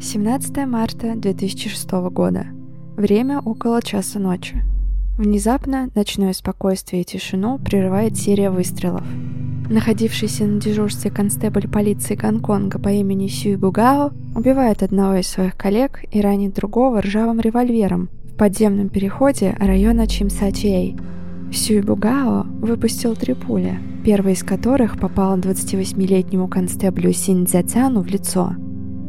17 марта 2006 года. Время около часа ночи. Внезапно ночное спокойствие и тишину прерывает серия выстрелов. Находившийся на дежурстве констебль полиции Гонконга по имени Сюй Бугао убивает одного из своих коллег и ранит другого ржавым револьвером в подземном переходе района Чимсачей. Сюй Бугао выпустил три пули, первая из которых попала 28-летнему констеблю Син Цзяцяну в лицо.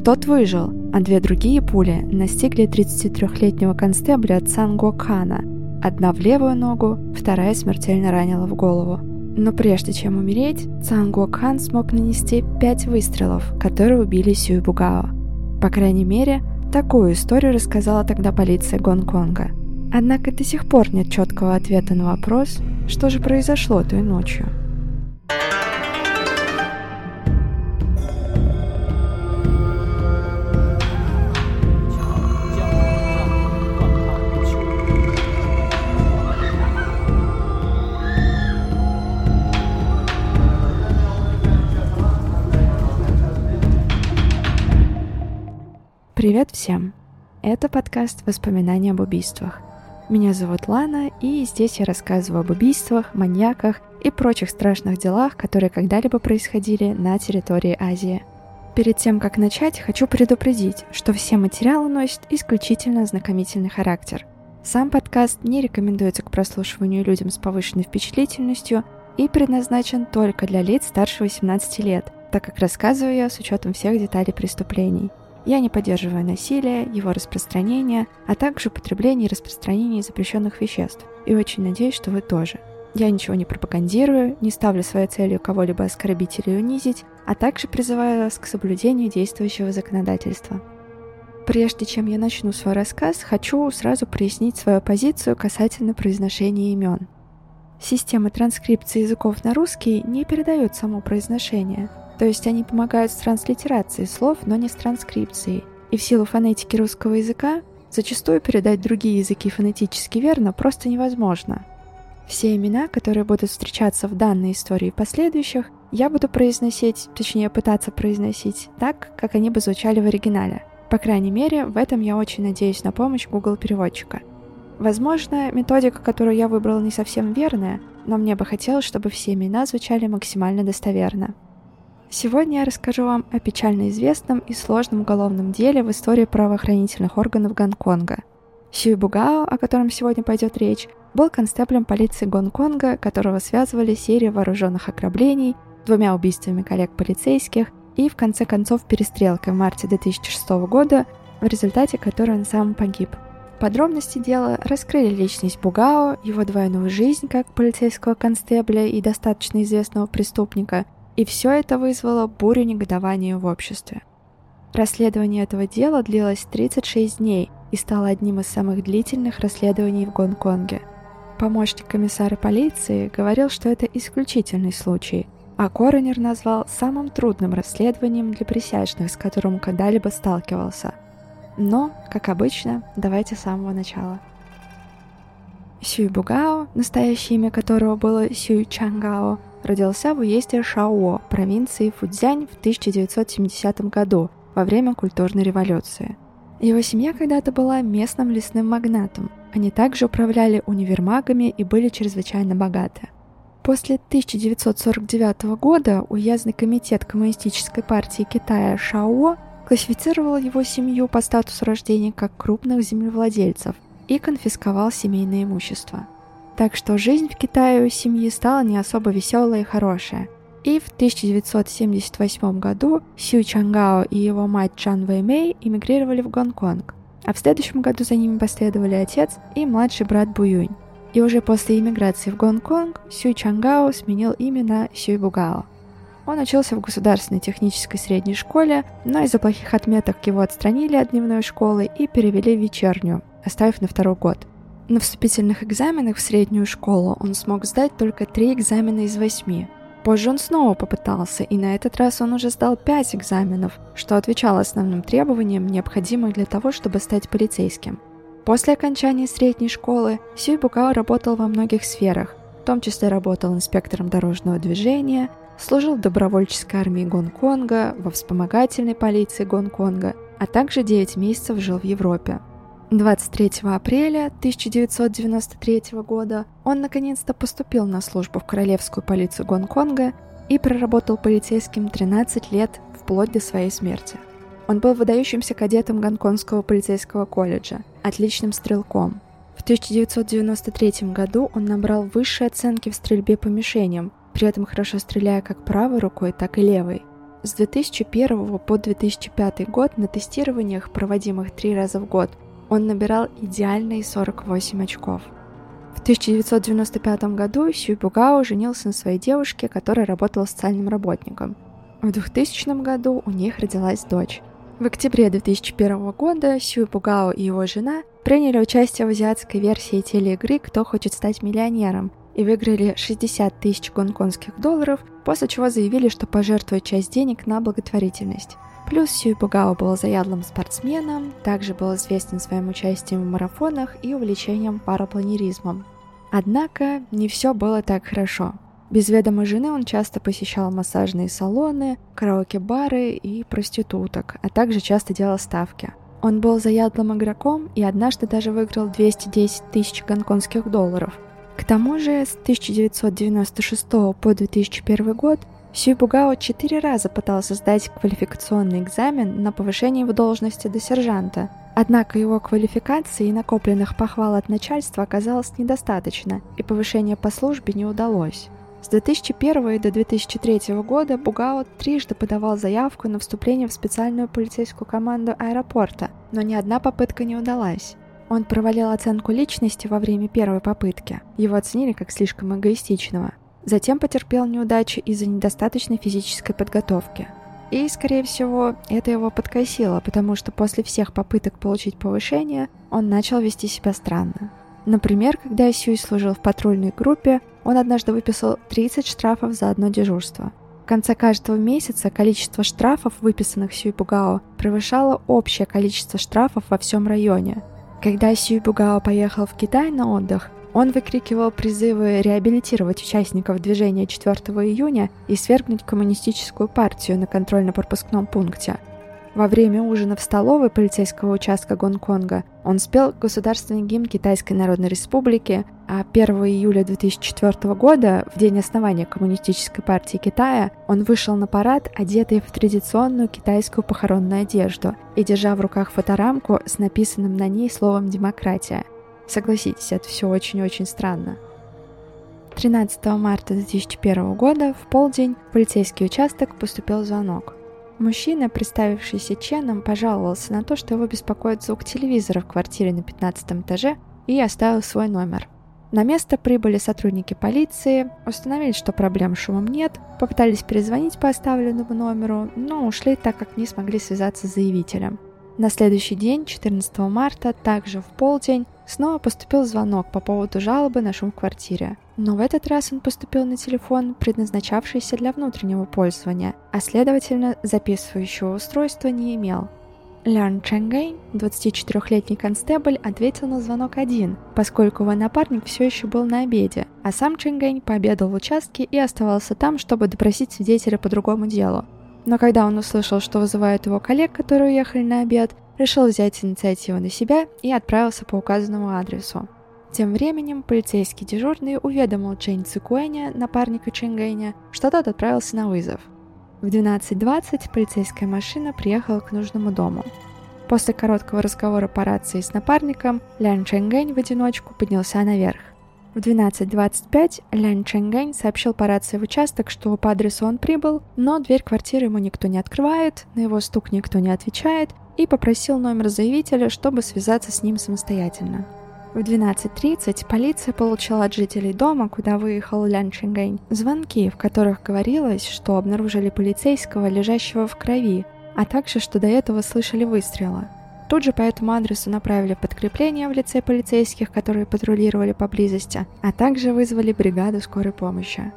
Тот выжил, а две другие пули настигли 33-летнего констебля Цанго Кана. Одна в левую ногу, вторая смертельно ранила в голову. Но прежде чем умереть, Цанго Кан смог нанести пять выстрелов, которые убили Сюй Бугао. По крайней мере, такую историю рассказала тогда полиция Гонконга. Однако до сих пор нет четкого ответа на вопрос, что же произошло той ночью. Привет всем! Это подкаст «Воспоминания об убийствах». Меня зовут Лана, и здесь я рассказываю об убийствах, маньяках и прочих страшных делах, которые когда-либо происходили на территории Азии. Перед тем, как начать, хочу предупредить, что все материалы носят исключительно ознакомительный характер. Сам подкаст не рекомендуется к прослушиванию людям с повышенной впечатлительностью и предназначен только для лиц старше 18 лет, так как рассказываю я с учетом всех деталей преступлений. Я не поддерживаю насилие, его распространение, а также употребление и распространение запрещенных веществ. И очень надеюсь, что вы тоже. Я ничего не пропагандирую, не ставлю своей целью кого-либо оскорбить или унизить, а также призываю вас к соблюдению действующего законодательства. Прежде чем я начну свой рассказ, хочу сразу прояснить свою позицию касательно произношения имен. Система транскрипции языков на русский не передает само произношение, то есть они помогают с транслитерацией слов, но не с транскрипцией. И в силу фонетики русского языка зачастую передать другие языки фонетически верно просто невозможно. Все имена, которые будут встречаться в данной истории и последующих, я буду произносить, точнее пытаться произносить так, как они бы звучали в оригинале. По крайней мере, в этом я очень надеюсь на помощь Google переводчика. Возможно, методика, которую я выбрал, не совсем верная, но мне бы хотелось, чтобы все имена звучали максимально достоверно. Сегодня я расскажу вам о печально известном и сложном уголовном деле в истории правоохранительных органов Гонконга. Сюй Бугао, о котором сегодня пойдет речь, был констеблем полиции Гонконга, которого связывали серия вооруженных ограблений, двумя убийствами коллег-полицейских и, в конце концов, перестрелкой в марте 2006 года, в результате которой он сам погиб. Подробности дела раскрыли личность Бугао, его двойную жизнь как полицейского констебля и достаточно известного преступника – и все это вызвало бурю негодования в обществе. Расследование этого дела длилось 36 дней и стало одним из самых длительных расследований в Гонконге. Помощник комиссара полиции говорил, что это исключительный случай, а коронер назвал самым трудным расследованием для присяжных, с которым когда-либо сталкивался. Но, как обычно, давайте с самого начала. Сюй Бугао, настоящее имя которого было Сюй Чангао, родился в уезде Шао, провинции Фудзянь в 1970 году во время культурной революции. Его семья когда-то была местным лесным магнатом. Они также управляли универмагами и были чрезвычайно богаты. После 1949 года уездный комитет Коммунистической партии Китая Шао классифицировал его семью по статусу рождения как крупных землевладельцев и конфисковал семейное имущество – так что жизнь в Китае у семьи стала не особо веселая и хорошая. И в 1978 году Сю Чангао и его мать Чан Вэймэй эмигрировали в Гонконг, а в следующем году за ними последовали отец и младший брат Буюнь. И уже после иммиграции в Гонконг Сюй Чангао сменил имя на Сюй Бугао. Он учился в государственной технической средней школе, но из-за плохих отметок его отстранили от дневной школы и перевели в вечернюю, оставив на второй год – на вступительных экзаменах в среднюю школу он смог сдать только три экзамена из восьми. Позже он снова попытался, и на этот раз он уже сдал пять экзаменов, что отвечало основным требованиям, необходимым для того, чтобы стать полицейским. После окончания средней школы Сюй Букао работал во многих сферах, в том числе работал инспектором дорожного движения, служил в добровольческой армии Гонконга, во вспомогательной полиции Гонконга, а также 9 месяцев жил в Европе. 23 апреля 1993 года он наконец-то поступил на службу в Королевскую полицию Гонконга и проработал полицейским 13 лет вплоть до своей смерти. Он был выдающимся кадетом Гонконгского полицейского колледжа, отличным стрелком. В 1993 году он набрал высшие оценки в стрельбе по мишеням, при этом хорошо стреляя как правой рукой, так и левой. С 2001 по 2005 год на тестированиях, проводимых три раза в год, он набирал идеальные 48 очков. В 1995 году Сюй Бугао женился на своей девушке, которая работала социальным работником. В 2000 году у них родилась дочь. В октябре 2001 года Сюй Бугао и его жена приняли участие в азиатской версии телеигры «Кто хочет стать миллионером» и выиграли 60 тысяч гонконгских долларов, после чего заявили, что пожертвуют часть денег на благотворительность. Плюс Сюй Бугао был заядлым спортсменом, также был известен своим участием в марафонах и увлечением парапланеризмом. Однако не все было так хорошо. Без ведома жены он часто посещал массажные салоны, караоке-бары и проституток, а также часто делал ставки. Он был заядлым игроком и однажды даже выиграл 210 тысяч гонконгских долларов. К тому же с 1996 по 2001 год Сюй Бугао четыре раза пытался сдать квалификационный экзамен на повышение в должности до сержанта, однако его квалификации и накопленных похвал от начальства оказалось недостаточно, и повышение по службе не удалось. С 2001 до 2003 года Бугао трижды подавал заявку на вступление в специальную полицейскую команду аэропорта, но ни одна попытка не удалась. Он провалил оценку личности во время первой попытки. Его оценили как слишком эгоистичного. Затем потерпел неудачу из-за недостаточной физической подготовки. И, скорее всего, это его подкосило, потому что после всех попыток получить повышение он начал вести себя странно. Например, когда Сьюи служил в патрульной группе, он однажды выписал 30 штрафов за одно дежурство. В конце каждого месяца количество штрафов, выписанных Сьюи Бугао, превышало общее количество штрафов во всем районе. Когда Сьюи Бугао поехал в Китай на отдых, он выкрикивал призывы реабилитировать участников движения 4 июня и свергнуть коммунистическую партию на контрольно-пропускном пункте. Во время ужина в столовой полицейского участка Гонконга он спел государственный гимн Китайской Народной Республики, а 1 июля 2004 года, в день основания Коммунистической партии Китая, он вышел на парад, одетый в традиционную китайскую похоронную одежду и держа в руках фоторамку с написанным на ней словом «демократия». Согласитесь, это все очень-очень странно. 13 марта 2001 года в полдень в полицейский участок поступил звонок. Мужчина, представившийся Ченом, пожаловался на то, что его беспокоит звук телевизора в квартире на 15 этаже и оставил свой номер. На место прибыли сотрудники полиции, установили, что проблем с шумом нет, попытались перезвонить по оставленному номеру, но ушли, так как не смогли связаться с заявителем. На следующий день, 14 марта, также в полдень, Снова поступил звонок по поводу жалобы на шум в квартире. Но в этот раз он поступил на телефон, предназначавшийся для внутреннего пользования, а следовательно записывающего устройства не имел. Лян Ченгэй, 24-летний констебль, ответил на звонок один, поскольку его напарник все еще был на обеде, а сам Ченгэй пообедал в участке и оставался там, чтобы допросить свидетеля по другому делу. Но когда он услышал, что вызывают его коллег, которые уехали на обед, решил взять инициативу на себя и отправился по указанному адресу. Тем временем полицейский дежурный уведомил Чэнь Цикуэня, напарника Чэнгэня, что тот отправился на вызов. В 12.20 полицейская машина приехала к нужному дому. После короткого разговора по рации с напарником, Лян Чэнгэнь в одиночку поднялся наверх. В 12.25 Лян Чэнгэнь сообщил по рации в участок, что по адресу он прибыл, но дверь квартиры ему никто не открывает, на его стук никто не отвечает, и попросил номер заявителя, чтобы связаться с ним самостоятельно. В 12.30 полиция получила от жителей дома, куда выехал Лян Чингэнь, звонки, в которых говорилось, что обнаружили полицейского, лежащего в крови, а также, что до этого слышали выстрелы. Тут же по этому адресу направили подкрепление в лице полицейских, которые патрулировали поблизости, а также вызвали бригаду скорой помощи.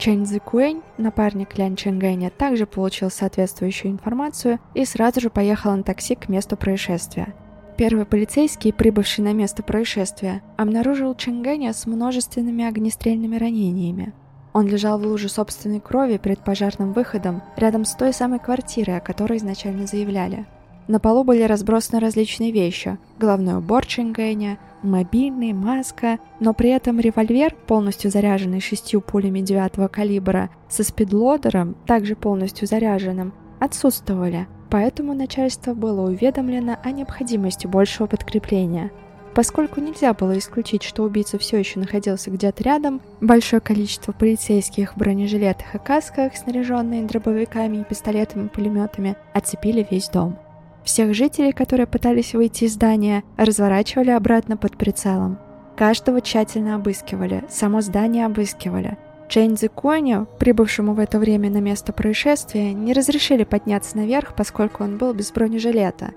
Чэнь Цзикуэнь, напарник Лян Чэнгэня, также получил соответствующую информацию и сразу же поехал на такси к месту происшествия. Первый полицейский, прибывший на место происшествия, обнаружил Чэнгэня с множественными огнестрельными ранениями. Он лежал в луже собственной крови перед пожарным выходом рядом с той самой квартирой, о которой изначально заявляли. На полу были разбросаны различные вещи. Головной убор Ченгэня, мобильный, маска, но при этом револьвер, полностью заряженный шестью пулями девятого калибра, со спидлодером, также полностью заряженным, отсутствовали, поэтому начальство было уведомлено о необходимости большего подкрепления. Поскольку нельзя было исключить, что убийца все еще находился где-то рядом, большое количество полицейских в бронежилетах и касках, снаряженные дробовиками и пистолетами-пулеметами, оцепили весь дом. Всех жителей, которые пытались выйти из здания, разворачивали обратно под прицелом. Каждого тщательно обыскивали, само здание обыскивали. Чэнь Цзикуэню, прибывшему в это время на место происшествия, не разрешили подняться наверх, поскольку он был без бронежилета.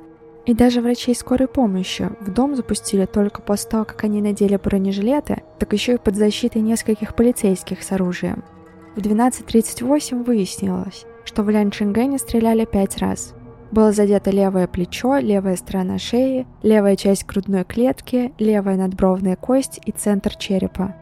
И даже врачей скорой помощи в дом запустили только после того, как они надели бронежилеты, так еще и под защитой нескольких полицейских с оружием. В 12.38 выяснилось, что в Лян Чингэне стреляли пять раз – было задето левое плечо, левая сторона шеи, левая часть грудной клетки, левая надбровная кость и центр черепа.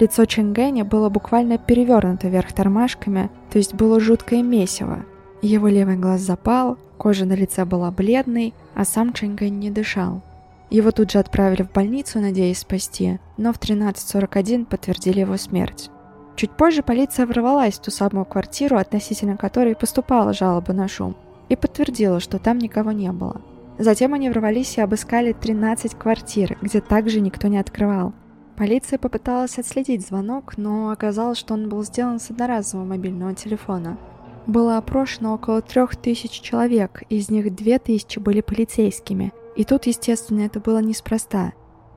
Лицо Ченгэня было буквально перевернуто вверх тормашками, то есть было жуткое месиво. Его левый глаз запал, кожа на лице была бледной, а сам Ченгэнь не дышал. Его тут же отправили в больницу, надеясь спасти, но в 13.41 подтвердили его смерть. Чуть позже полиция ворвалась в ту самую квартиру, относительно которой поступала жалоба на шум и подтвердила, что там никого не было. Затем они ворвались и обыскали 13 квартир, где также никто не открывал. Полиция попыталась отследить звонок, но оказалось, что он был сделан с одноразового мобильного телефона. Было опрошено около трех тысяч человек, из них две тысячи были полицейскими. И тут, естественно, это было неспроста.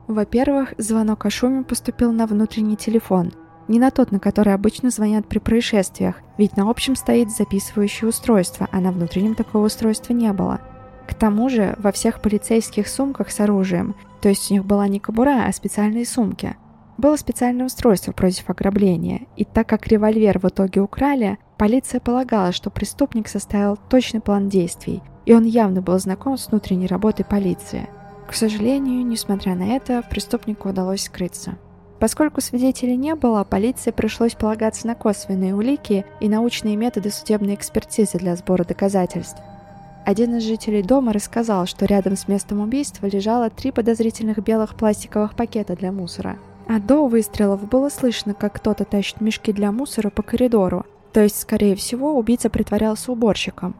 Во-первых, звонок о шуме поступил на внутренний телефон – не на тот, на который обычно звонят при происшествиях, ведь на общем стоит записывающее устройство, а на внутреннем такого устройства не было. К тому же во всех полицейских сумках с оружием, то есть у них была не кобура, а специальные сумки, было специальное устройство против ограбления, и так как револьвер в итоге украли, полиция полагала, что преступник составил точный план действий, и он явно был знаком с внутренней работой полиции. К сожалению, несмотря на это, преступнику удалось скрыться. Поскольку свидетелей не было, полиции пришлось полагаться на косвенные улики и научные методы судебной экспертизы для сбора доказательств. Один из жителей дома рассказал, что рядом с местом убийства лежало три подозрительных белых пластиковых пакета для мусора. А до выстрелов было слышно, как кто-то тащит мешки для мусора по коридору, то есть, скорее всего, убийца притворялся уборщиком.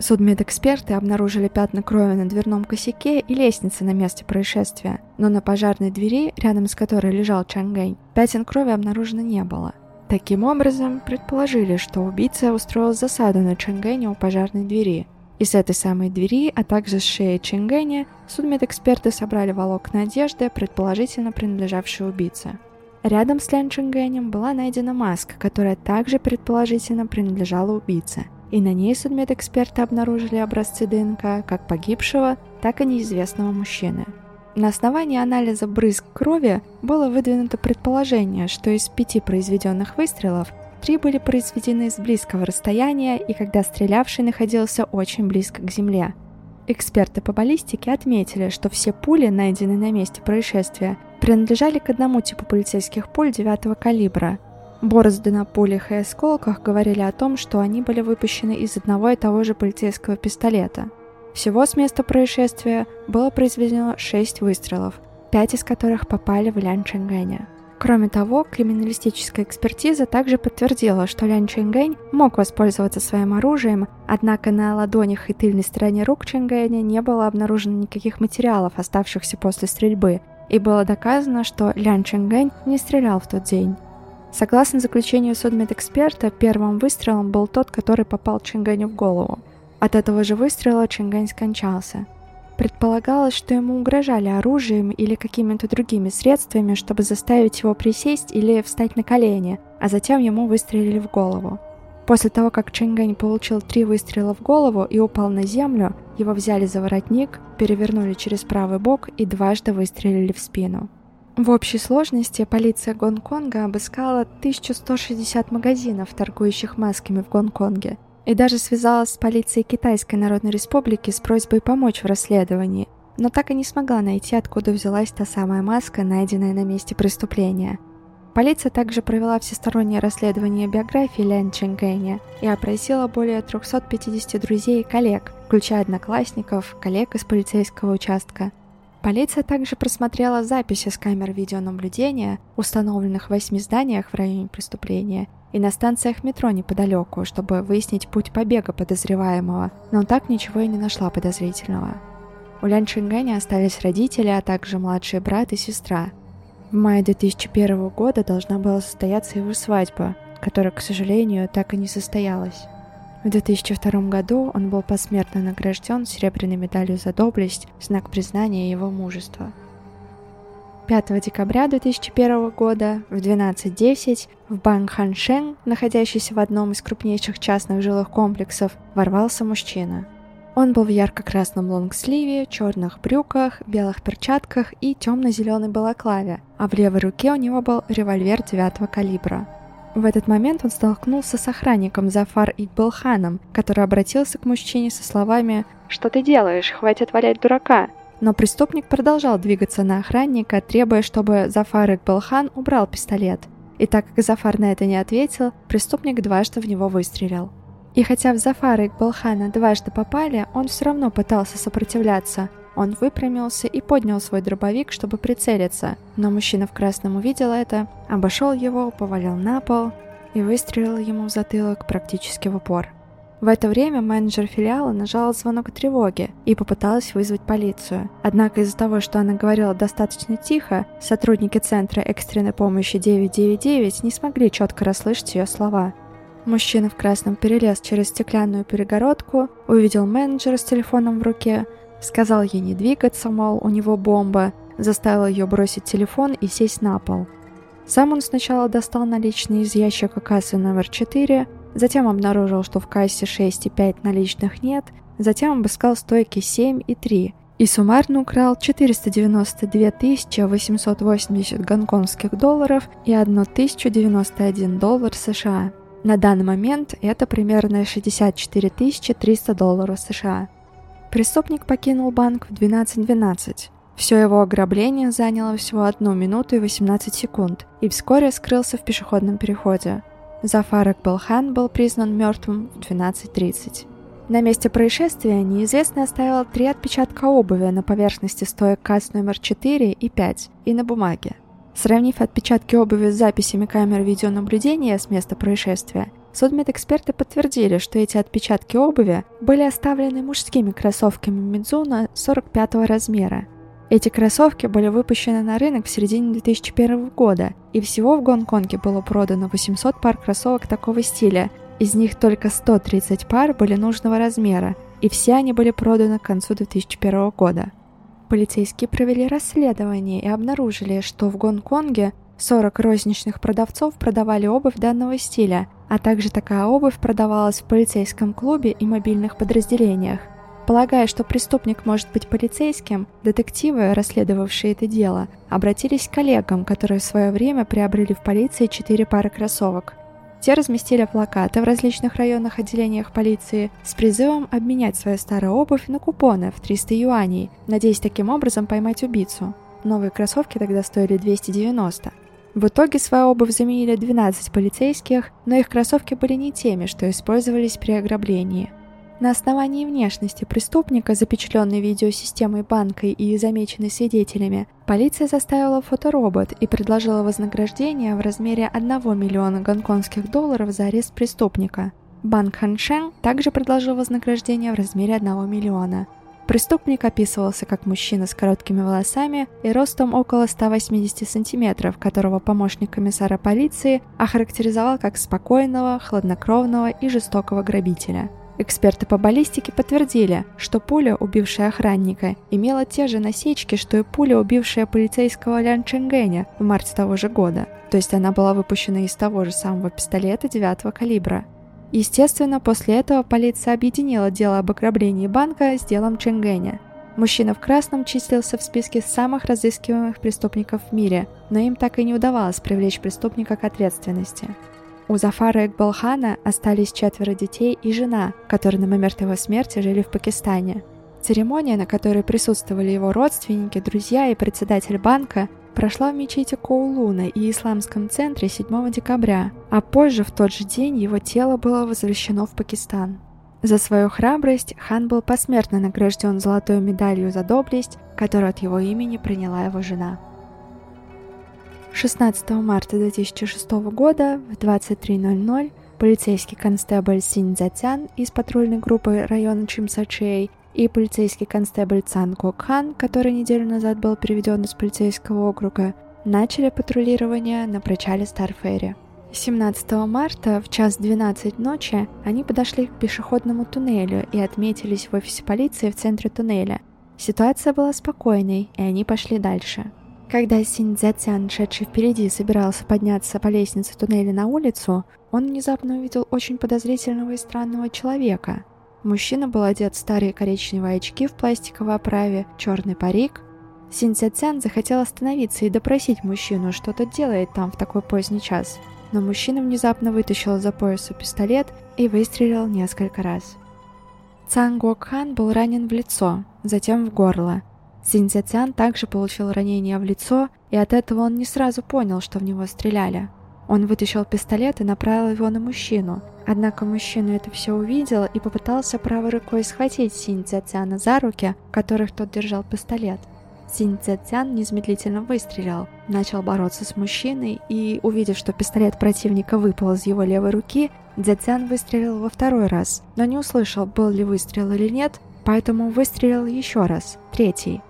Судмедэксперты обнаружили пятна крови на дверном косяке и лестнице на месте происшествия, но на пожарной двери, рядом с которой лежал Чангэнь, пятен крови обнаружено не было. Таким образом, предположили, что убийца устроил засаду на Чангэня у пожарной двери. И с этой самой двери, а также с шеи Чангэня, судмедэксперты собрали волокна одежды, предположительно принадлежавшие убийце. Рядом с Лян Чангэнем была найдена маска, которая также предположительно принадлежала убийце – и на ней судмедэксперты обнаружили образцы ДНК как погибшего, так и неизвестного мужчины. На основании анализа брызг крови было выдвинуто предположение, что из пяти произведенных выстрелов три были произведены с близкого расстояния и когда стрелявший находился очень близко к земле. Эксперты по баллистике отметили, что все пули, найденные на месте происшествия, принадлежали к одному типу полицейских пуль девятого калибра – Борозды на пулях и осколках говорили о том, что они были выпущены из одного и того же полицейского пистолета. Всего с места происшествия было произведено 6 выстрелов, 5 из которых попали в Лян Ченгэня. Кроме того, криминалистическая экспертиза также подтвердила, что Лян Ченгэнь мог воспользоваться своим оружием, однако на ладонях и тыльной стороне рук Ченгэня не было обнаружено никаких материалов, оставшихся после стрельбы, и было доказано, что Лян Ченгэнь не стрелял в тот день. Согласно заключению судмедэксперта, первым выстрелом был тот, который попал Чинганю в голову. От этого же выстрела Чингань скончался. Предполагалось, что ему угрожали оружием или какими-то другими средствами, чтобы заставить его присесть или встать на колени, а затем ему выстрелили в голову. После того, как Чингань получил три выстрела в голову и упал на землю, его взяли за воротник, перевернули через правый бок и дважды выстрелили в спину. В общей сложности полиция Гонконга обыскала 1160 магазинов, торгующих масками в Гонконге, и даже связалась с полицией Китайской Народной Республики с просьбой помочь в расследовании, но так и не смогла найти, откуда взялась та самая маска, найденная на месте преступления. Полиция также провела всестороннее расследование биографии Лян Ченгэня и опросила более 350 друзей и коллег, включая одноклассников, коллег из полицейского участка. Полиция также просмотрела записи с камер видеонаблюдения, установленных в восьми зданиях в районе преступления, и на станциях метро неподалеку, чтобы выяснить путь побега подозреваемого, но так ничего и не нашла подозрительного. У Лян Шингэня остались родители, а также младший брат и сестра. В мае 2001 года должна была состояться его свадьба, которая, к сожалению, так и не состоялась. В 2002 году он был посмертно награжден серебряной медалью за доблесть, знак признания его мужества. 5 декабря 2001 года в 12.10 в банк Ханшен, находящийся в одном из крупнейших частных жилых комплексов, ворвался мужчина. Он был в ярко-красном лонгсливе, черных брюках, белых перчатках и темно-зеленой балаклаве, а в левой руке у него был револьвер 9 калибра – в этот момент он столкнулся с охранником Зафар Игбелханом, который обратился к мужчине со словами «Что ты делаешь? Хватит валять дурака!» Но преступник продолжал двигаться на охранника, требуя, чтобы Зафар Игбелхан убрал пистолет. И так как Зафар на это не ответил, преступник дважды в него выстрелил. И хотя в Зафара Игбелхана дважды попали, он все равно пытался сопротивляться – он выпрямился и поднял свой дробовик, чтобы прицелиться, но мужчина в красном увидел это, обошел его, повалил на пол и выстрелил ему в затылок практически в упор. В это время менеджер филиала нажала звонок о тревоге и попыталась вызвать полицию. Однако из-за того, что она говорила достаточно тихо, сотрудники Центра экстренной помощи 999 не смогли четко расслышать ее слова. Мужчина в красном перелез через стеклянную перегородку, увидел менеджера с телефоном в руке, Сказал ей не двигаться, мол, у него бомба, заставил ее бросить телефон и сесть на пол. Сам он сначала достал наличные из ящика кассы номер 4, затем обнаружил, что в кассе 6 и 5 наличных нет, затем обыскал стойки 7 и 3 и суммарно украл 492 880 гонконгских долларов и 1091 доллар США. На данный момент это примерно 64 300 долларов США. Преступник покинул банк в 12.12. Все его ограбление заняло всего 1 минуту и 18 секунд, и вскоре скрылся в пешеходном переходе. Зафар Балхан был признан мертвым в 12.30. На месте происшествия неизвестный оставил три отпечатка обуви на поверхности стоек касс номер 4 и 5 и на бумаге. Сравнив отпечатки обуви с записями камер видеонаблюдения с места происшествия, Судмедэксперты подтвердили, что эти отпечатки обуви были оставлены мужскими кроссовками Мидзуна 45 размера. Эти кроссовки были выпущены на рынок в середине 2001 года, и всего в Гонконге было продано 800 пар кроссовок такого стиля, из них только 130 пар были нужного размера, и все они были проданы к концу 2001 года. Полицейские провели расследование и обнаружили, что в Гонконге 40 розничных продавцов продавали обувь данного стиля, а также такая обувь продавалась в полицейском клубе и мобильных подразделениях. Полагая, что преступник может быть полицейским, детективы, расследовавшие это дело, обратились к коллегам, которые в свое время приобрели в полиции четыре пары кроссовок. Те разместили плакаты в различных районах отделениях полиции с призывом обменять свою старую обувь на купоны в 300 юаней, надеясь таким образом поймать убийцу. Новые кроссовки тогда стоили 290. В итоге свою обувь заменили 12 полицейских, но их кроссовки были не теми, что использовались при ограблении. На основании внешности преступника, запечатленной видеосистемой банка и замеченной свидетелями, полиция заставила фоторобот и предложила вознаграждение в размере 1 миллиона гонконгских долларов за арест преступника. Банк Ханшен также предложил вознаграждение в размере 1 миллиона – Преступник описывался как мужчина с короткими волосами и ростом около 180 сантиметров, которого помощник комиссара полиции охарактеризовал как спокойного, хладнокровного и жестокого грабителя. Эксперты по баллистике подтвердили, что пуля, убившая охранника, имела те же насечки, что и пуля, убившая полицейского Лян Ченгэня в марте того же года. То есть она была выпущена из того же самого пистолета 9 калибра. Естественно, после этого полиция объединила дело об ограблении банка с делом Ченгэня. Мужчина в красном числился в списке самых разыскиваемых преступников в мире, но им так и не удавалось привлечь преступника к ответственности. У Зафара Экбалхана остались четверо детей и жена, которые на момент его смерти жили в Пакистане. Церемония, на которой присутствовали его родственники, друзья и председатель банка, прошла в мечети Коулуна и Исламском центре 7 декабря, а позже в тот же день его тело было возвращено в Пакистан. За свою храбрость хан был посмертно награжден золотой медалью за доблесть, которую от его имени приняла его жена. 16 марта 2006 года в 23.00 полицейский констебль Синь Цзятян из патрульной группы района Чимсачей и полицейский констебль Цан Кок Хан, который неделю назад был переведен из полицейского округа, начали патрулирование на причале Старферри. 17 марта в час 12 ночи они подошли к пешеходному туннелю и отметились в офисе полиции в центре туннеля. Ситуация была спокойной, и они пошли дальше. Когда Синь Цзятян, шедший впереди, собирался подняться по лестнице туннеля на улицу, он внезапно увидел очень подозрительного и странного человека. Мужчина был одет в старые коричневые очки в пластиковой оправе, черный парик. Синь Цзятян захотел остановиться и допросить мужчину, что тот делает там в такой поздний час – но мужчина внезапно вытащил из-за пояса пистолет и выстрелил несколько раз. Цан Гуокхан был ранен в лицо, затем в горло. Синьцзяцян также получил ранение в лицо, и от этого он не сразу понял, что в него стреляли. Он вытащил пистолет и направил его на мужчину, однако мужчина это все увидел и попытался правой рукой схватить Синьцзяцяна за руки, в которых тот держал пистолет. Синь Цзяцян незамедлительно выстрелил, начал бороться с мужчиной и, увидев, что пистолет противника выпал из его левой руки, Цзяцян выстрелил во второй раз, но не услышал, был ли выстрел или нет, поэтому выстрелил еще раз, третий.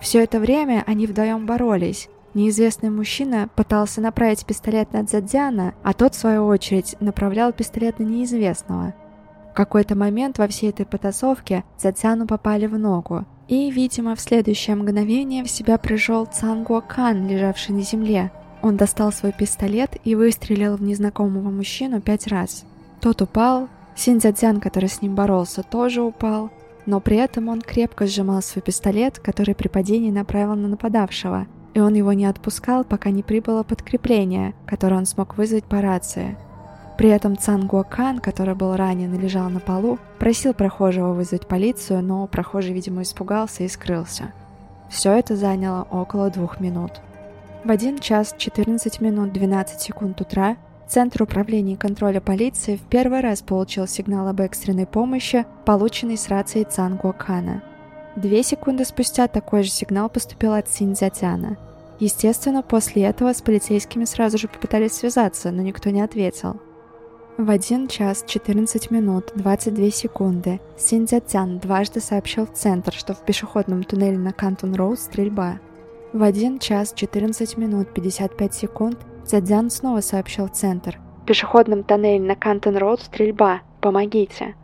Все это время они вдвоем боролись. Неизвестный мужчина пытался направить пистолет на Цзядзяна, а тот, в свою очередь, направлял пистолет на неизвестного. В какой-то момент во всей этой потасовке Цзядзяну попали в ногу, и, видимо, в следующее мгновение в себя пришел Цангуа Кан, лежавший на земле. Он достал свой пистолет и выстрелил в незнакомого мужчину пять раз. Тот упал, Синьцзядзян, который с ним боролся, тоже упал, но при этом он крепко сжимал свой пистолет, который при падении направил на нападавшего, и он его не отпускал, пока не прибыло подкрепление, которое он смог вызвать по рации. При этом Цан Гуакан, который был ранен и лежал на полу, просил прохожего вызвать полицию, но прохожий, видимо, испугался и скрылся. Все это заняло около двух минут. В 1 час 14 минут 12 секунд утра Центр управления и контроля полиции в первый раз получил сигнал об экстренной помощи, полученный с рации Цан Гуакана. Две секунды спустя такой же сигнал поступил от Синьцзятяна. Естественно, после этого с полицейскими сразу же попытались связаться, но никто не ответил. В 1 час 14 минут 22 секунды Синьцзяцян дважды сообщил в центр, что в пешеходном туннеле на Кантон-Роуд стрельба. В 1 час 14 минут 55 секунд Цзядзян снова сообщил в центр. В пешеходном тоннеле на Кантон-Роуд стрельба. Помогите.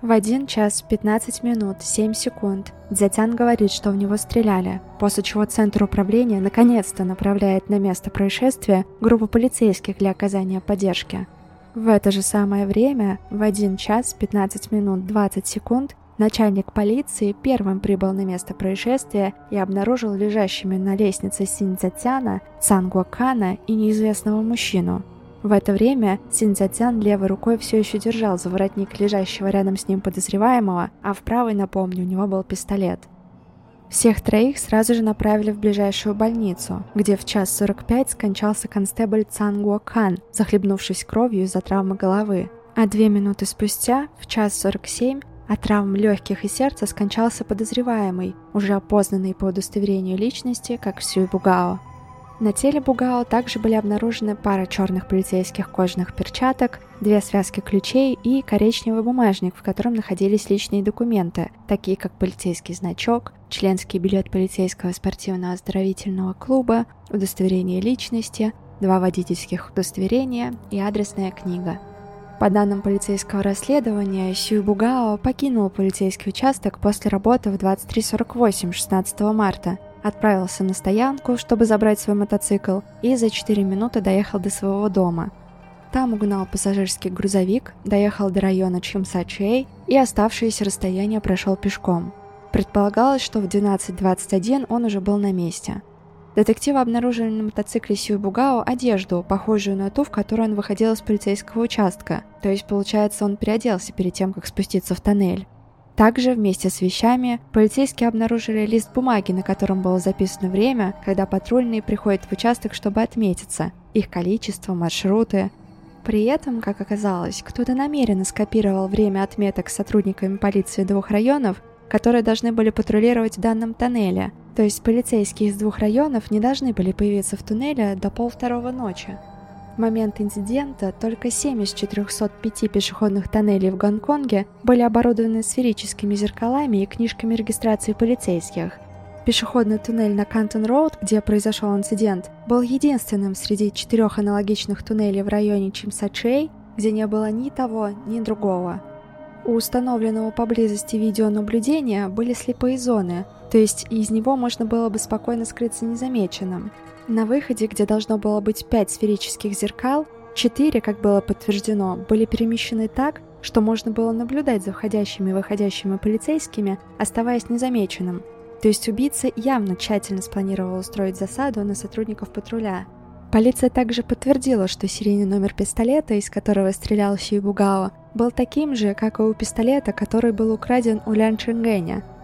В 1 час 15 минут 7 секунд Дзятян говорит, что в него стреляли, после чего Центр управления наконец-то направляет на место происшествия группу полицейских для оказания поддержки. В это же самое время, в 1 час 15 минут 20 секунд, начальник полиции первым прибыл на место происшествия и обнаружил лежащими на лестнице Синьцзятяна, Цангуакана и неизвестного мужчину. В это время Синьцзятян левой рукой все еще держал за воротник лежащего рядом с ним подозреваемого, а в правой, напомню, у него был пистолет – всех троих сразу же направили в ближайшую больницу, где в час 45 скончался констебль Цангуа Кан, захлебнувшись кровью из-за травмы головы. А две минуты спустя, в час 47, от травм легких и сердца скончался подозреваемый, уже опознанный по удостоверению личности, как Сюй Бугао. На теле Бугао также были обнаружены пара черных полицейских кожаных перчаток, две связки ключей и коричневый бумажник, в котором находились личные документы, такие как полицейский значок, членский билет полицейского спортивно-оздоровительного клуба, удостоверение личности, два водительских удостоверения и адресная книга. По данным полицейского расследования, Сюй Бугао покинул полицейский участок после работы в 23.48 16 марта отправился на стоянку, чтобы забрать свой мотоцикл, и за 4 минуты доехал до своего дома. Там угнал пассажирский грузовик, доехал до района Чимсачей и оставшееся расстояние прошел пешком. Предполагалось, что в 12.21 он уже был на месте. Детективы обнаружили на мотоцикле Сью Бугао одежду, похожую на ту, в которой он выходил из полицейского участка. То есть, получается, он переоделся перед тем, как спуститься в тоннель. Также вместе с вещами полицейские обнаружили лист бумаги, на котором было записано время, когда патрульные приходят в участок, чтобы отметиться, их количество, маршруты. При этом, как оказалось, кто-то намеренно скопировал время отметок с сотрудниками полиции двух районов, которые должны были патрулировать в данном тоннеле, то есть полицейские из двух районов не должны были появиться в туннеле до полвторого ночи. В момент инцидента только 7 из 405 пешеходных тоннелей в Гонконге были оборудованы сферическими зеркалами и книжками регистрации полицейских. Пешеходный туннель на Кантон-Роуд, где произошел инцидент, был единственным среди четырех аналогичных туннелей в районе Чимсачей, где не было ни того, ни другого. У установленного поблизости видеонаблюдения были слепые зоны, то есть из него можно было бы спокойно скрыться незамеченным. На выходе, где должно было быть пять сферических зеркал, четыре, как было подтверждено, были перемещены так, что можно было наблюдать за входящими и выходящими полицейскими, оставаясь незамеченным. То есть убийца явно тщательно спланировал устроить засаду на сотрудников патруля. Полиция также подтвердила, что серийный номер пистолета, из которого стрелял Сюй Бугао, был таким же, как и у пистолета, который был украден у Лян Чингэня –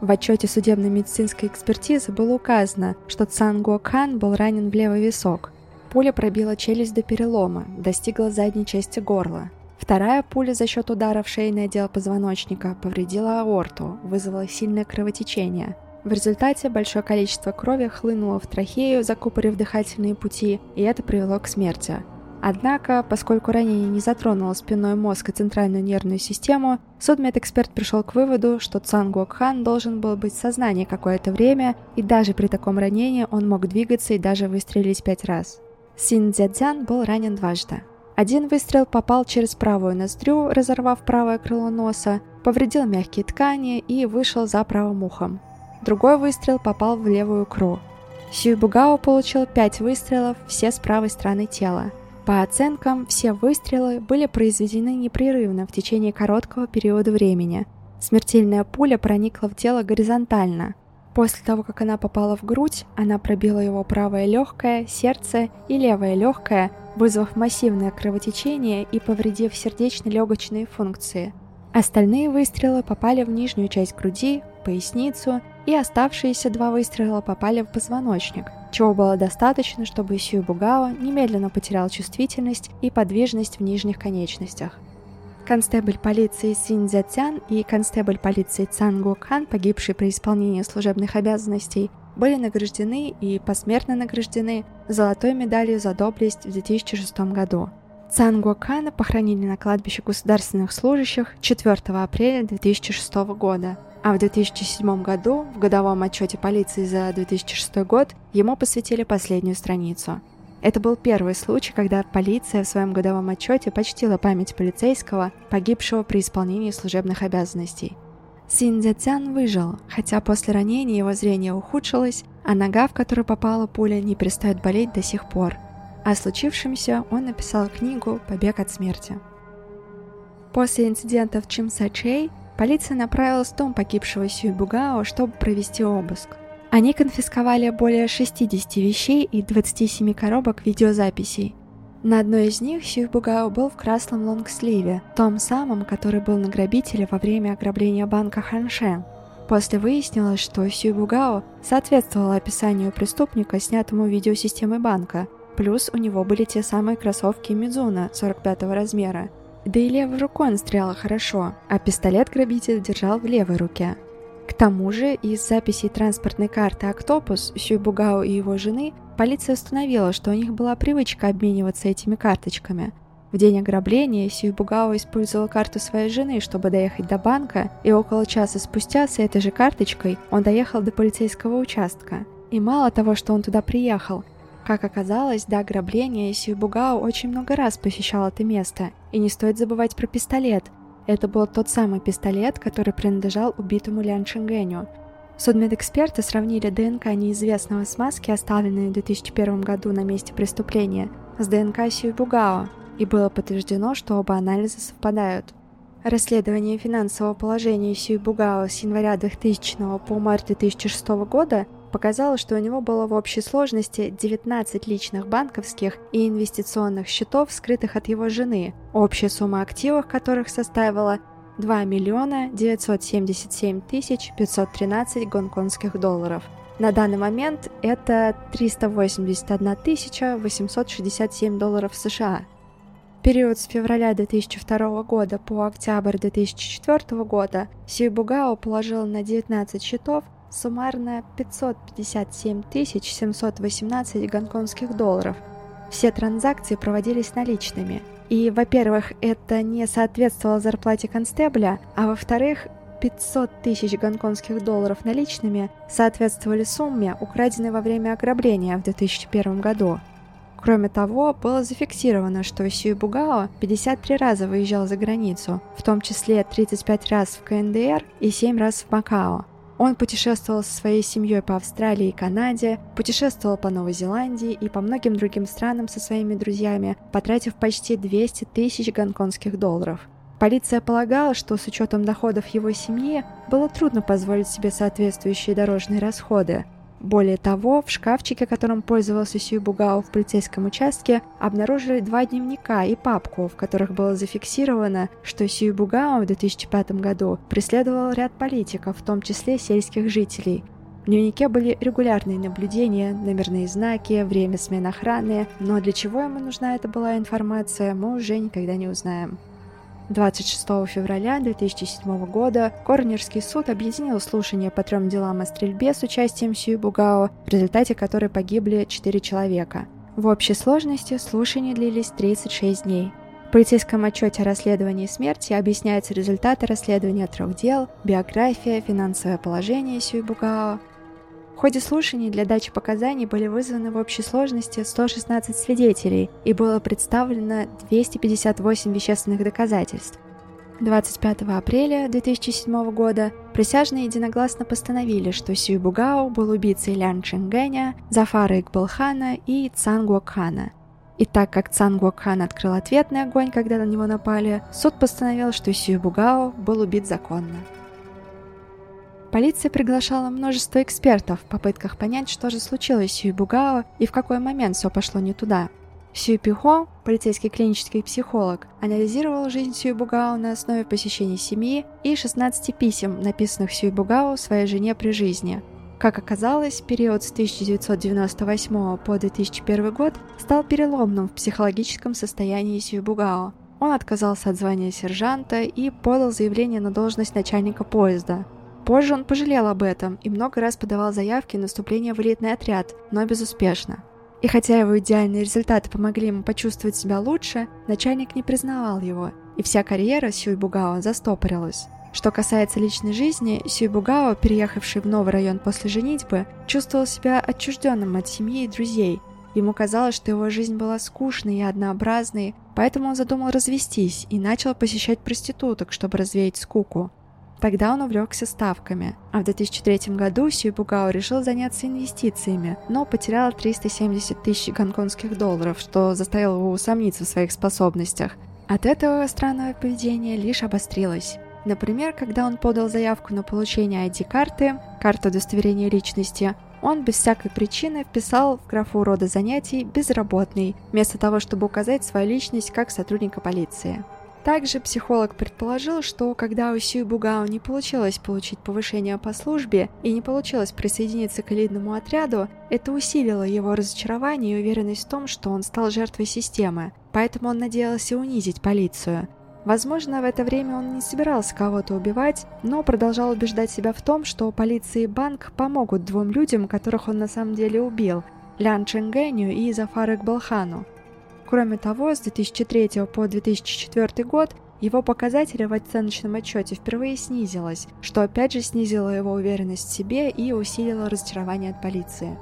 в отчете судебно-медицинской экспертизы было указано, что Цан Го Кан был ранен в левый висок. Пуля пробила челюсть до перелома, достигла задней части горла. Вторая пуля за счет удара в шейный отдел позвоночника повредила аорту, вызвала сильное кровотечение. В результате большое количество крови хлынуло в трахею, закупорив дыхательные пути, и это привело к смерти. Однако, поскольку ранение не затронуло спинной мозг и центральную нервную систему, судмедэксперт пришел к выводу, что Цан Гуокхан должен был быть в сознании какое-то время, и даже при таком ранении он мог двигаться и даже выстрелить пять раз. Син Цзядзян был ранен дважды. Один выстрел попал через правую ноздрю, разорвав правое крыло носа, повредил мягкие ткани и вышел за правым ухом. Другой выстрел попал в левую икру. Сюй Бугао получил пять выстрелов, все с правой стороны тела. По оценкам, все выстрелы были произведены непрерывно в течение короткого периода времени. Смертельная пуля проникла в тело горизонтально. После того, как она попала в грудь, она пробила его правое легкое, сердце и левое легкое, вызвав массивное кровотечение и повредив сердечно-легочные функции. Остальные выстрелы попали в нижнюю часть груди, поясницу, и оставшиеся два выстрела попали в позвоночник – чего было достаточно, чтобы Сюй Бугао немедленно потерял чувствительность и подвижность в нижних конечностях. Констебль полиции Син Цзятян и констебль полиции Цан Гу Кан, погибшие при исполнении служебных обязанностей, были награждены и посмертно награждены золотой медалью за доблесть в 2006 году. Цан Гу Кана похоронили на кладбище государственных служащих 4 апреля 2006 года – а в 2007 году, в годовом отчете полиции за 2006 год, ему посвятили последнюю страницу. Это был первый случай, когда полиция в своем годовом отчете почтила память полицейского, погибшего при исполнении служебных обязанностей. Син Дзяцян выжил, хотя после ранения его зрение ухудшилось, а нога, в которую попала пуля, не перестает болеть до сих пор. О случившемся он написал книгу «Побег от смерти». После инцидента в Чимсачей Полиция направилась в дом погибшего Сюй Бугао, чтобы провести обыск. Они конфисковали более 60 вещей и 27 коробок видеозаписей. На одной из них Сюй Бугао был в красном лонгсливе, том самом, который был на грабителе во время ограбления банка Ханшен. После выяснилось, что Сюй Бугао соответствовал описанию преступника, снятому видеосистемой банка, плюс у него были те самые кроссовки Мидзуна 45 размера, да и левой рукой он стрелял хорошо, а пистолет грабитель держал в левой руке. К тому же, из записей транспортной карты «Октопус» Сюйбугао и его жены полиция установила, что у них была привычка обмениваться этими карточками. В день ограбления Сюйбугао использовал карту своей жены, чтобы доехать до банка, и около часа спустя с этой же карточкой он доехал до полицейского участка. И мало того, что он туда приехал, как оказалось, до ограбления Сюйбугао очень много раз посещал это место, и не стоит забывать про пистолет. Это был тот самый пистолет, который принадлежал убитому Лян Чингэню. Судмедэксперты сравнили ДНК неизвестного смазки, оставленной в 2001 году на месте преступления, с ДНК Сюйбугао, и было подтверждено, что оба анализа совпадают. Расследование финансового положения Сюйбугао с января 2000 по март 2006 года показало, что у него было в общей сложности 19 личных банковских и инвестиционных счетов, скрытых от его жены, общая сумма активов которых составила 2 миллиона 977 тысяч 513 гонконгских долларов. На данный момент это 381 тысяча 867 долларов США. период с февраля 2002 года по октябрь 2004 года Сюй Бугао положил на 19 счетов суммарно 557 718 гонконгских долларов. Все транзакции проводились наличными. И, во-первых, это не соответствовало зарплате констебля, а во-вторых, 500 тысяч гонконгских долларов наличными соответствовали сумме, украденной во время ограбления в 2001 году. Кроме того, было зафиксировано, что Сюй Бугао 53 раза выезжал за границу, в том числе 35 раз в КНДР и 7 раз в Макао. Он путешествовал со своей семьей по Австралии и Канаде, путешествовал по Новой Зеландии и по многим другим странам со своими друзьями, потратив почти 200 тысяч гонконгских долларов. Полиция полагала, что с учетом доходов его семьи было трудно позволить себе соответствующие дорожные расходы, более того, в шкафчике, которым пользовался Сюй Бугао в полицейском участке, обнаружили два дневника и папку, в которых было зафиксировано, что Сюй Бугао в 2005 году преследовал ряд политиков, в том числе сельских жителей. В дневнике были регулярные наблюдения, номерные знаки, время смен охраны, но для чего ему нужна эта была информация, мы уже никогда не узнаем. 26 февраля 2007 года Корнерский суд объединил слушания по трем делам о стрельбе с участием Сью Бугао, в результате которой погибли 4 человека. В общей сложности слушания длились 36 дней. В полицейском отчете о расследовании смерти объясняются результаты расследования трех дел, биография, финансовое положение Сюй Бугао, в ходе слушаний для дачи показаний были вызваны в общей сложности 116 свидетелей и было представлено 258 вещественных доказательств. 25 апреля 2007 года присяжные единогласно постановили, что Сюй Бугао был убийцей Лян Чингэня, Зафара Икбалхана и Цангуокхана. И так как Цангуокхан открыл ответный огонь, когда на него напали, суд постановил, что Сюй Бугао был убит законно. Полиция приглашала множество экспертов в попытках понять, что же случилось с Сюй Бугао и в какой момент все пошло не туда. Сюй Пихо, полицейский клинический психолог, анализировал жизнь Сюй Бугао на основе посещений семьи и 16 писем, написанных Сюй Бугао своей жене при жизни. Как оказалось, период с 1998 по 2001 год стал переломным в психологическом состоянии Сюй Бугао. Он отказался от звания сержанта и подал заявление на должность начальника поезда – Позже он пожалел об этом и много раз подавал заявки на вступление в элитный отряд, но безуспешно. И хотя его идеальные результаты помогли ему почувствовать себя лучше, начальник не признавал его, и вся карьера Сюй Бугао застопорилась. Что касается личной жизни, Сюй Бугао, переехавший в новый район после женитьбы, чувствовал себя отчужденным от семьи и друзей. Ему казалось, что его жизнь была скучной и однообразной, поэтому он задумал развестись и начал посещать проституток, чтобы развеять скуку. Тогда он увлекся ставками, а в 2003 году Сюй Бугао решил заняться инвестициями, но потерял 370 тысяч гонконгских долларов, что заставило его усомниться в своих способностях. От этого странного поведения лишь обострилось. Например, когда он подал заявку на получение ID-карты, карту удостоверения личности, он без всякой причины вписал в графу рода занятий «безработный», вместо того, чтобы указать свою личность как сотрудника полиции. Также психолог предположил, что когда у Сюй Бугао не получилось получить повышение по службе и не получилось присоединиться к элитному отряду, это усилило его разочарование и уверенность в том, что он стал жертвой системы, поэтому он надеялся унизить полицию. Возможно, в это время он не собирался кого-то убивать, но продолжал убеждать себя в том, что полиция и банк помогут двум людям, которых он на самом деле убил – Лян Ченгэню и Зафар Икбалхану. Кроме того, с 2003 по 2004 год его показатели в оценочном отчете впервые снизилось, что опять же снизило его уверенность в себе и усилило разочарование от полиции.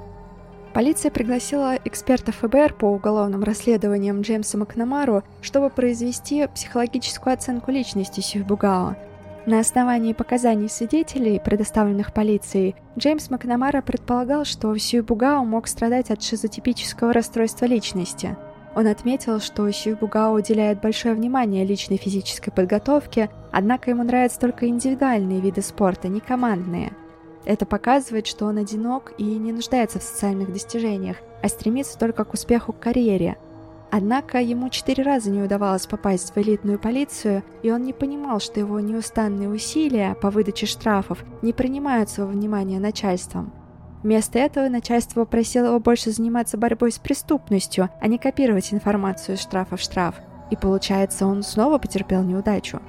Полиция пригласила эксперта ФБР по уголовным расследованиям Джеймса Макнамару, чтобы произвести психологическую оценку личности Сюйбугао. На основании показаний свидетелей, предоставленных полицией, Джеймс Макнамара предполагал, что Сюйбугао мог страдать от шизотипического расстройства личности – он отметил, что Сюйбугао уделяет большое внимание личной физической подготовке, однако ему нравятся только индивидуальные виды спорта, не командные. Это показывает, что он одинок и не нуждается в социальных достижениях, а стремится только к успеху в карьере. Однако ему четыре раза не удавалось попасть в элитную полицию, и он не понимал, что его неустанные усилия по выдаче штрафов не принимаются во внимание начальством. Вместо этого начальство попросило его больше заниматься борьбой с преступностью, а не копировать информацию из штрафа в штраф. И получается, он снова потерпел неудачу.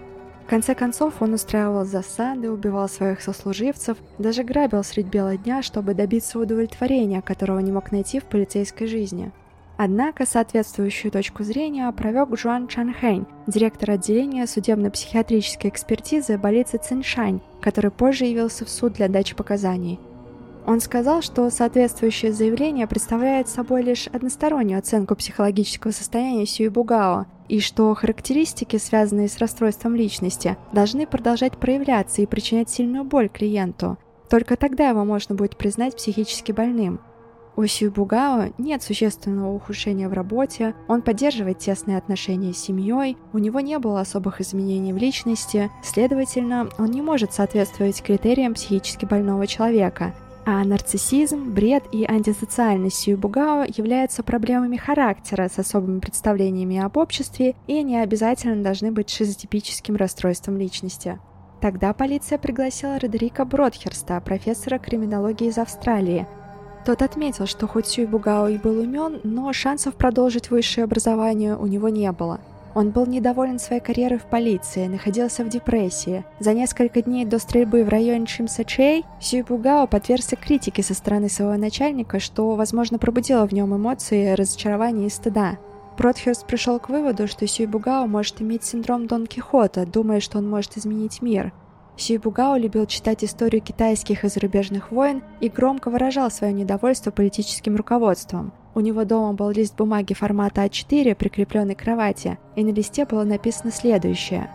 В конце концов, он устраивал засады, убивал своих сослуживцев, даже грабил средь бела дня, чтобы добиться удовлетворения, которого не мог найти в полицейской жизни. Однако соответствующую точку зрения опровек Жуан Чанхэнь, директор отделения судебно-психиатрической экспертизы больницы Циншань, который позже явился в суд для дачи показаний. Он сказал, что соответствующее заявление представляет собой лишь одностороннюю оценку психологического состояния Сюи Бугао, и что характеристики, связанные с расстройством личности, должны продолжать проявляться и причинять сильную боль клиенту. Только тогда его можно будет признать психически больным – у Сюбугао нет существенного ухудшения в работе, он поддерживает тесные отношения с семьей, у него не было особых изменений в личности, следовательно, он не может соответствовать критериям психически больного человека. А нарциссизм, бред и антисоциальность Сюбугао являются проблемами характера с особыми представлениями об обществе и не обязательно должны быть шизотипическим расстройством личности. Тогда полиция пригласила Родерика Бродхерста, профессора криминологии из Австралии, тот отметил, что хоть Сюй Бугао и был умен, но шансов продолжить высшее образование у него не было. Он был недоволен своей карьерой в полиции, находился в депрессии. За несколько дней до стрельбы в районе Чимсачей Сюй Бугао подвергся критике со стороны своего начальника, что, возможно, пробудило в нем эмоции разочарования и стыда. Бродхерст пришел к выводу, что Сюй Бугао может иметь синдром Дон Кихота, думая, что он может изменить мир – Сюйбугао любил читать историю китайских и зарубежных войн и громко выражал свое недовольство политическим руководством. У него дома был лист бумаги формата А4, прикрепленный к кровати, и на листе было написано следующее.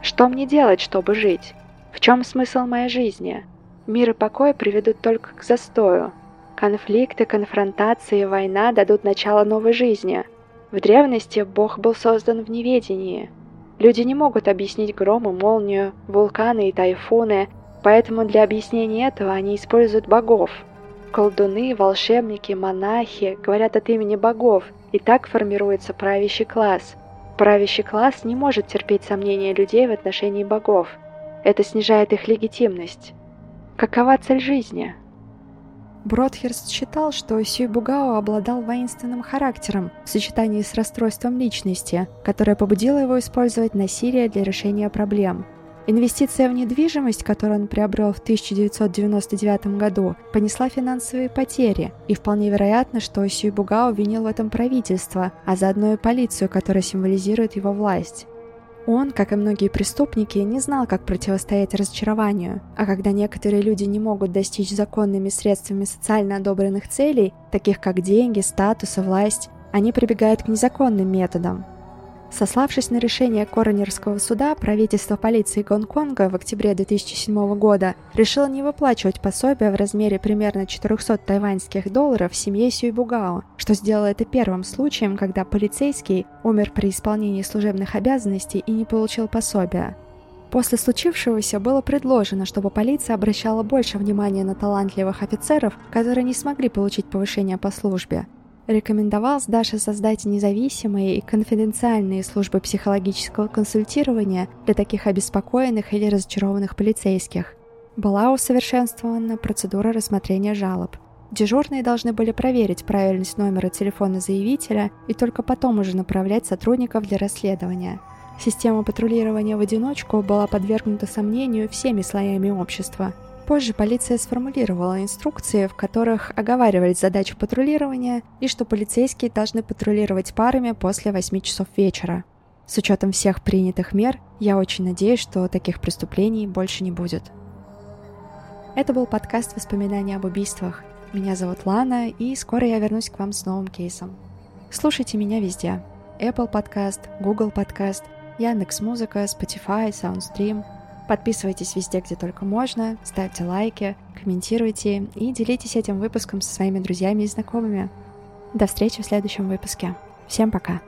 «Что мне делать, чтобы жить? В чем смысл моей жизни? Мир и покой приведут только к застою. Конфликты, конфронтации война дадут начало новой жизни. В древности Бог был создан в неведении – Люди не могут объяснить гром и молнию, вулканы и тайфуны, поэтому для объяснения этого они используют богов. Колдуны, волшебники, монахи говорят от имени богов, и так формируется правящий класс. Правящий класс не может терпеть сомнения людей в отношении богов. Это снижает их легитимность. Какова цель жизни? Бродхерст считал, что Сюй Бугао обладал воинственным характером в сочетании с расстройством личности, которое побудило его использовать насилие для решения проблем. Инвестиция в недвижимость, которую он приобрел в 1999 году, понесла финансовые потери, и вполне вероятно, что Сюй Бугао винил в этом правительство, а заодно и полицию, которая символизирует его власть. Он, как и многие преступники, не знал, как противостоять разочарованию, а когда некоторые люди не могут достичь законными средствами социально одобренных целей, таких как деньги, статус и власть, они прибегают к незаконным методам, Сославшись на решение Коронерского суда, правительство полиции Гонконга в октябре 2007 года решило не выплачивать пособие в размере примерно 400 тайваньских долларов семье Сюйбугао, что сделало это первым случаем, когда полицейский умер при исполнении служебных обязанностей и не получил пособия. После случившегося было предложено, чтобы полиция обращала больше внимания на талантливых офицеров, которые не смогли получить повышение по службе, рекомендовал с Дашей создать независимые и конфиденциальные службы психологического консультирования для таких обеспокоенных или разочарованных полицейских. Была усовершенствована процедура рассмотрения жалоб. Дежурные должны были проверить правильность номера телефона заявителя и только потом уже направлять сотрудников для расследования. Система патрулирования в одиночку была подвергнута сомнению всеми слоями общества – Позже полиция сформулировала инструкции, в которых оговаривались задачи патрулирования и что полицейские должны патрулировать парами после 8 часов вечера. С учетом всех принятых мер, я очень надеюсь, что таких преступлений больше не будет. Это был подкаст «Воспоминания об убийствах». Меня зовут Лана, и скоро я вернусь к вам с новым кейсом. Слушайте меня везде. Apple Podcast, Google Podcast, Яндекс.Музыка, Spotify, SoundStream – Подписывайтесь везде, где только можно, ставьте лайки, комментируйте и делитесь этим выпуском со своими друзьями и знакомыми. До встречи в следующем выпуске. Всем пока!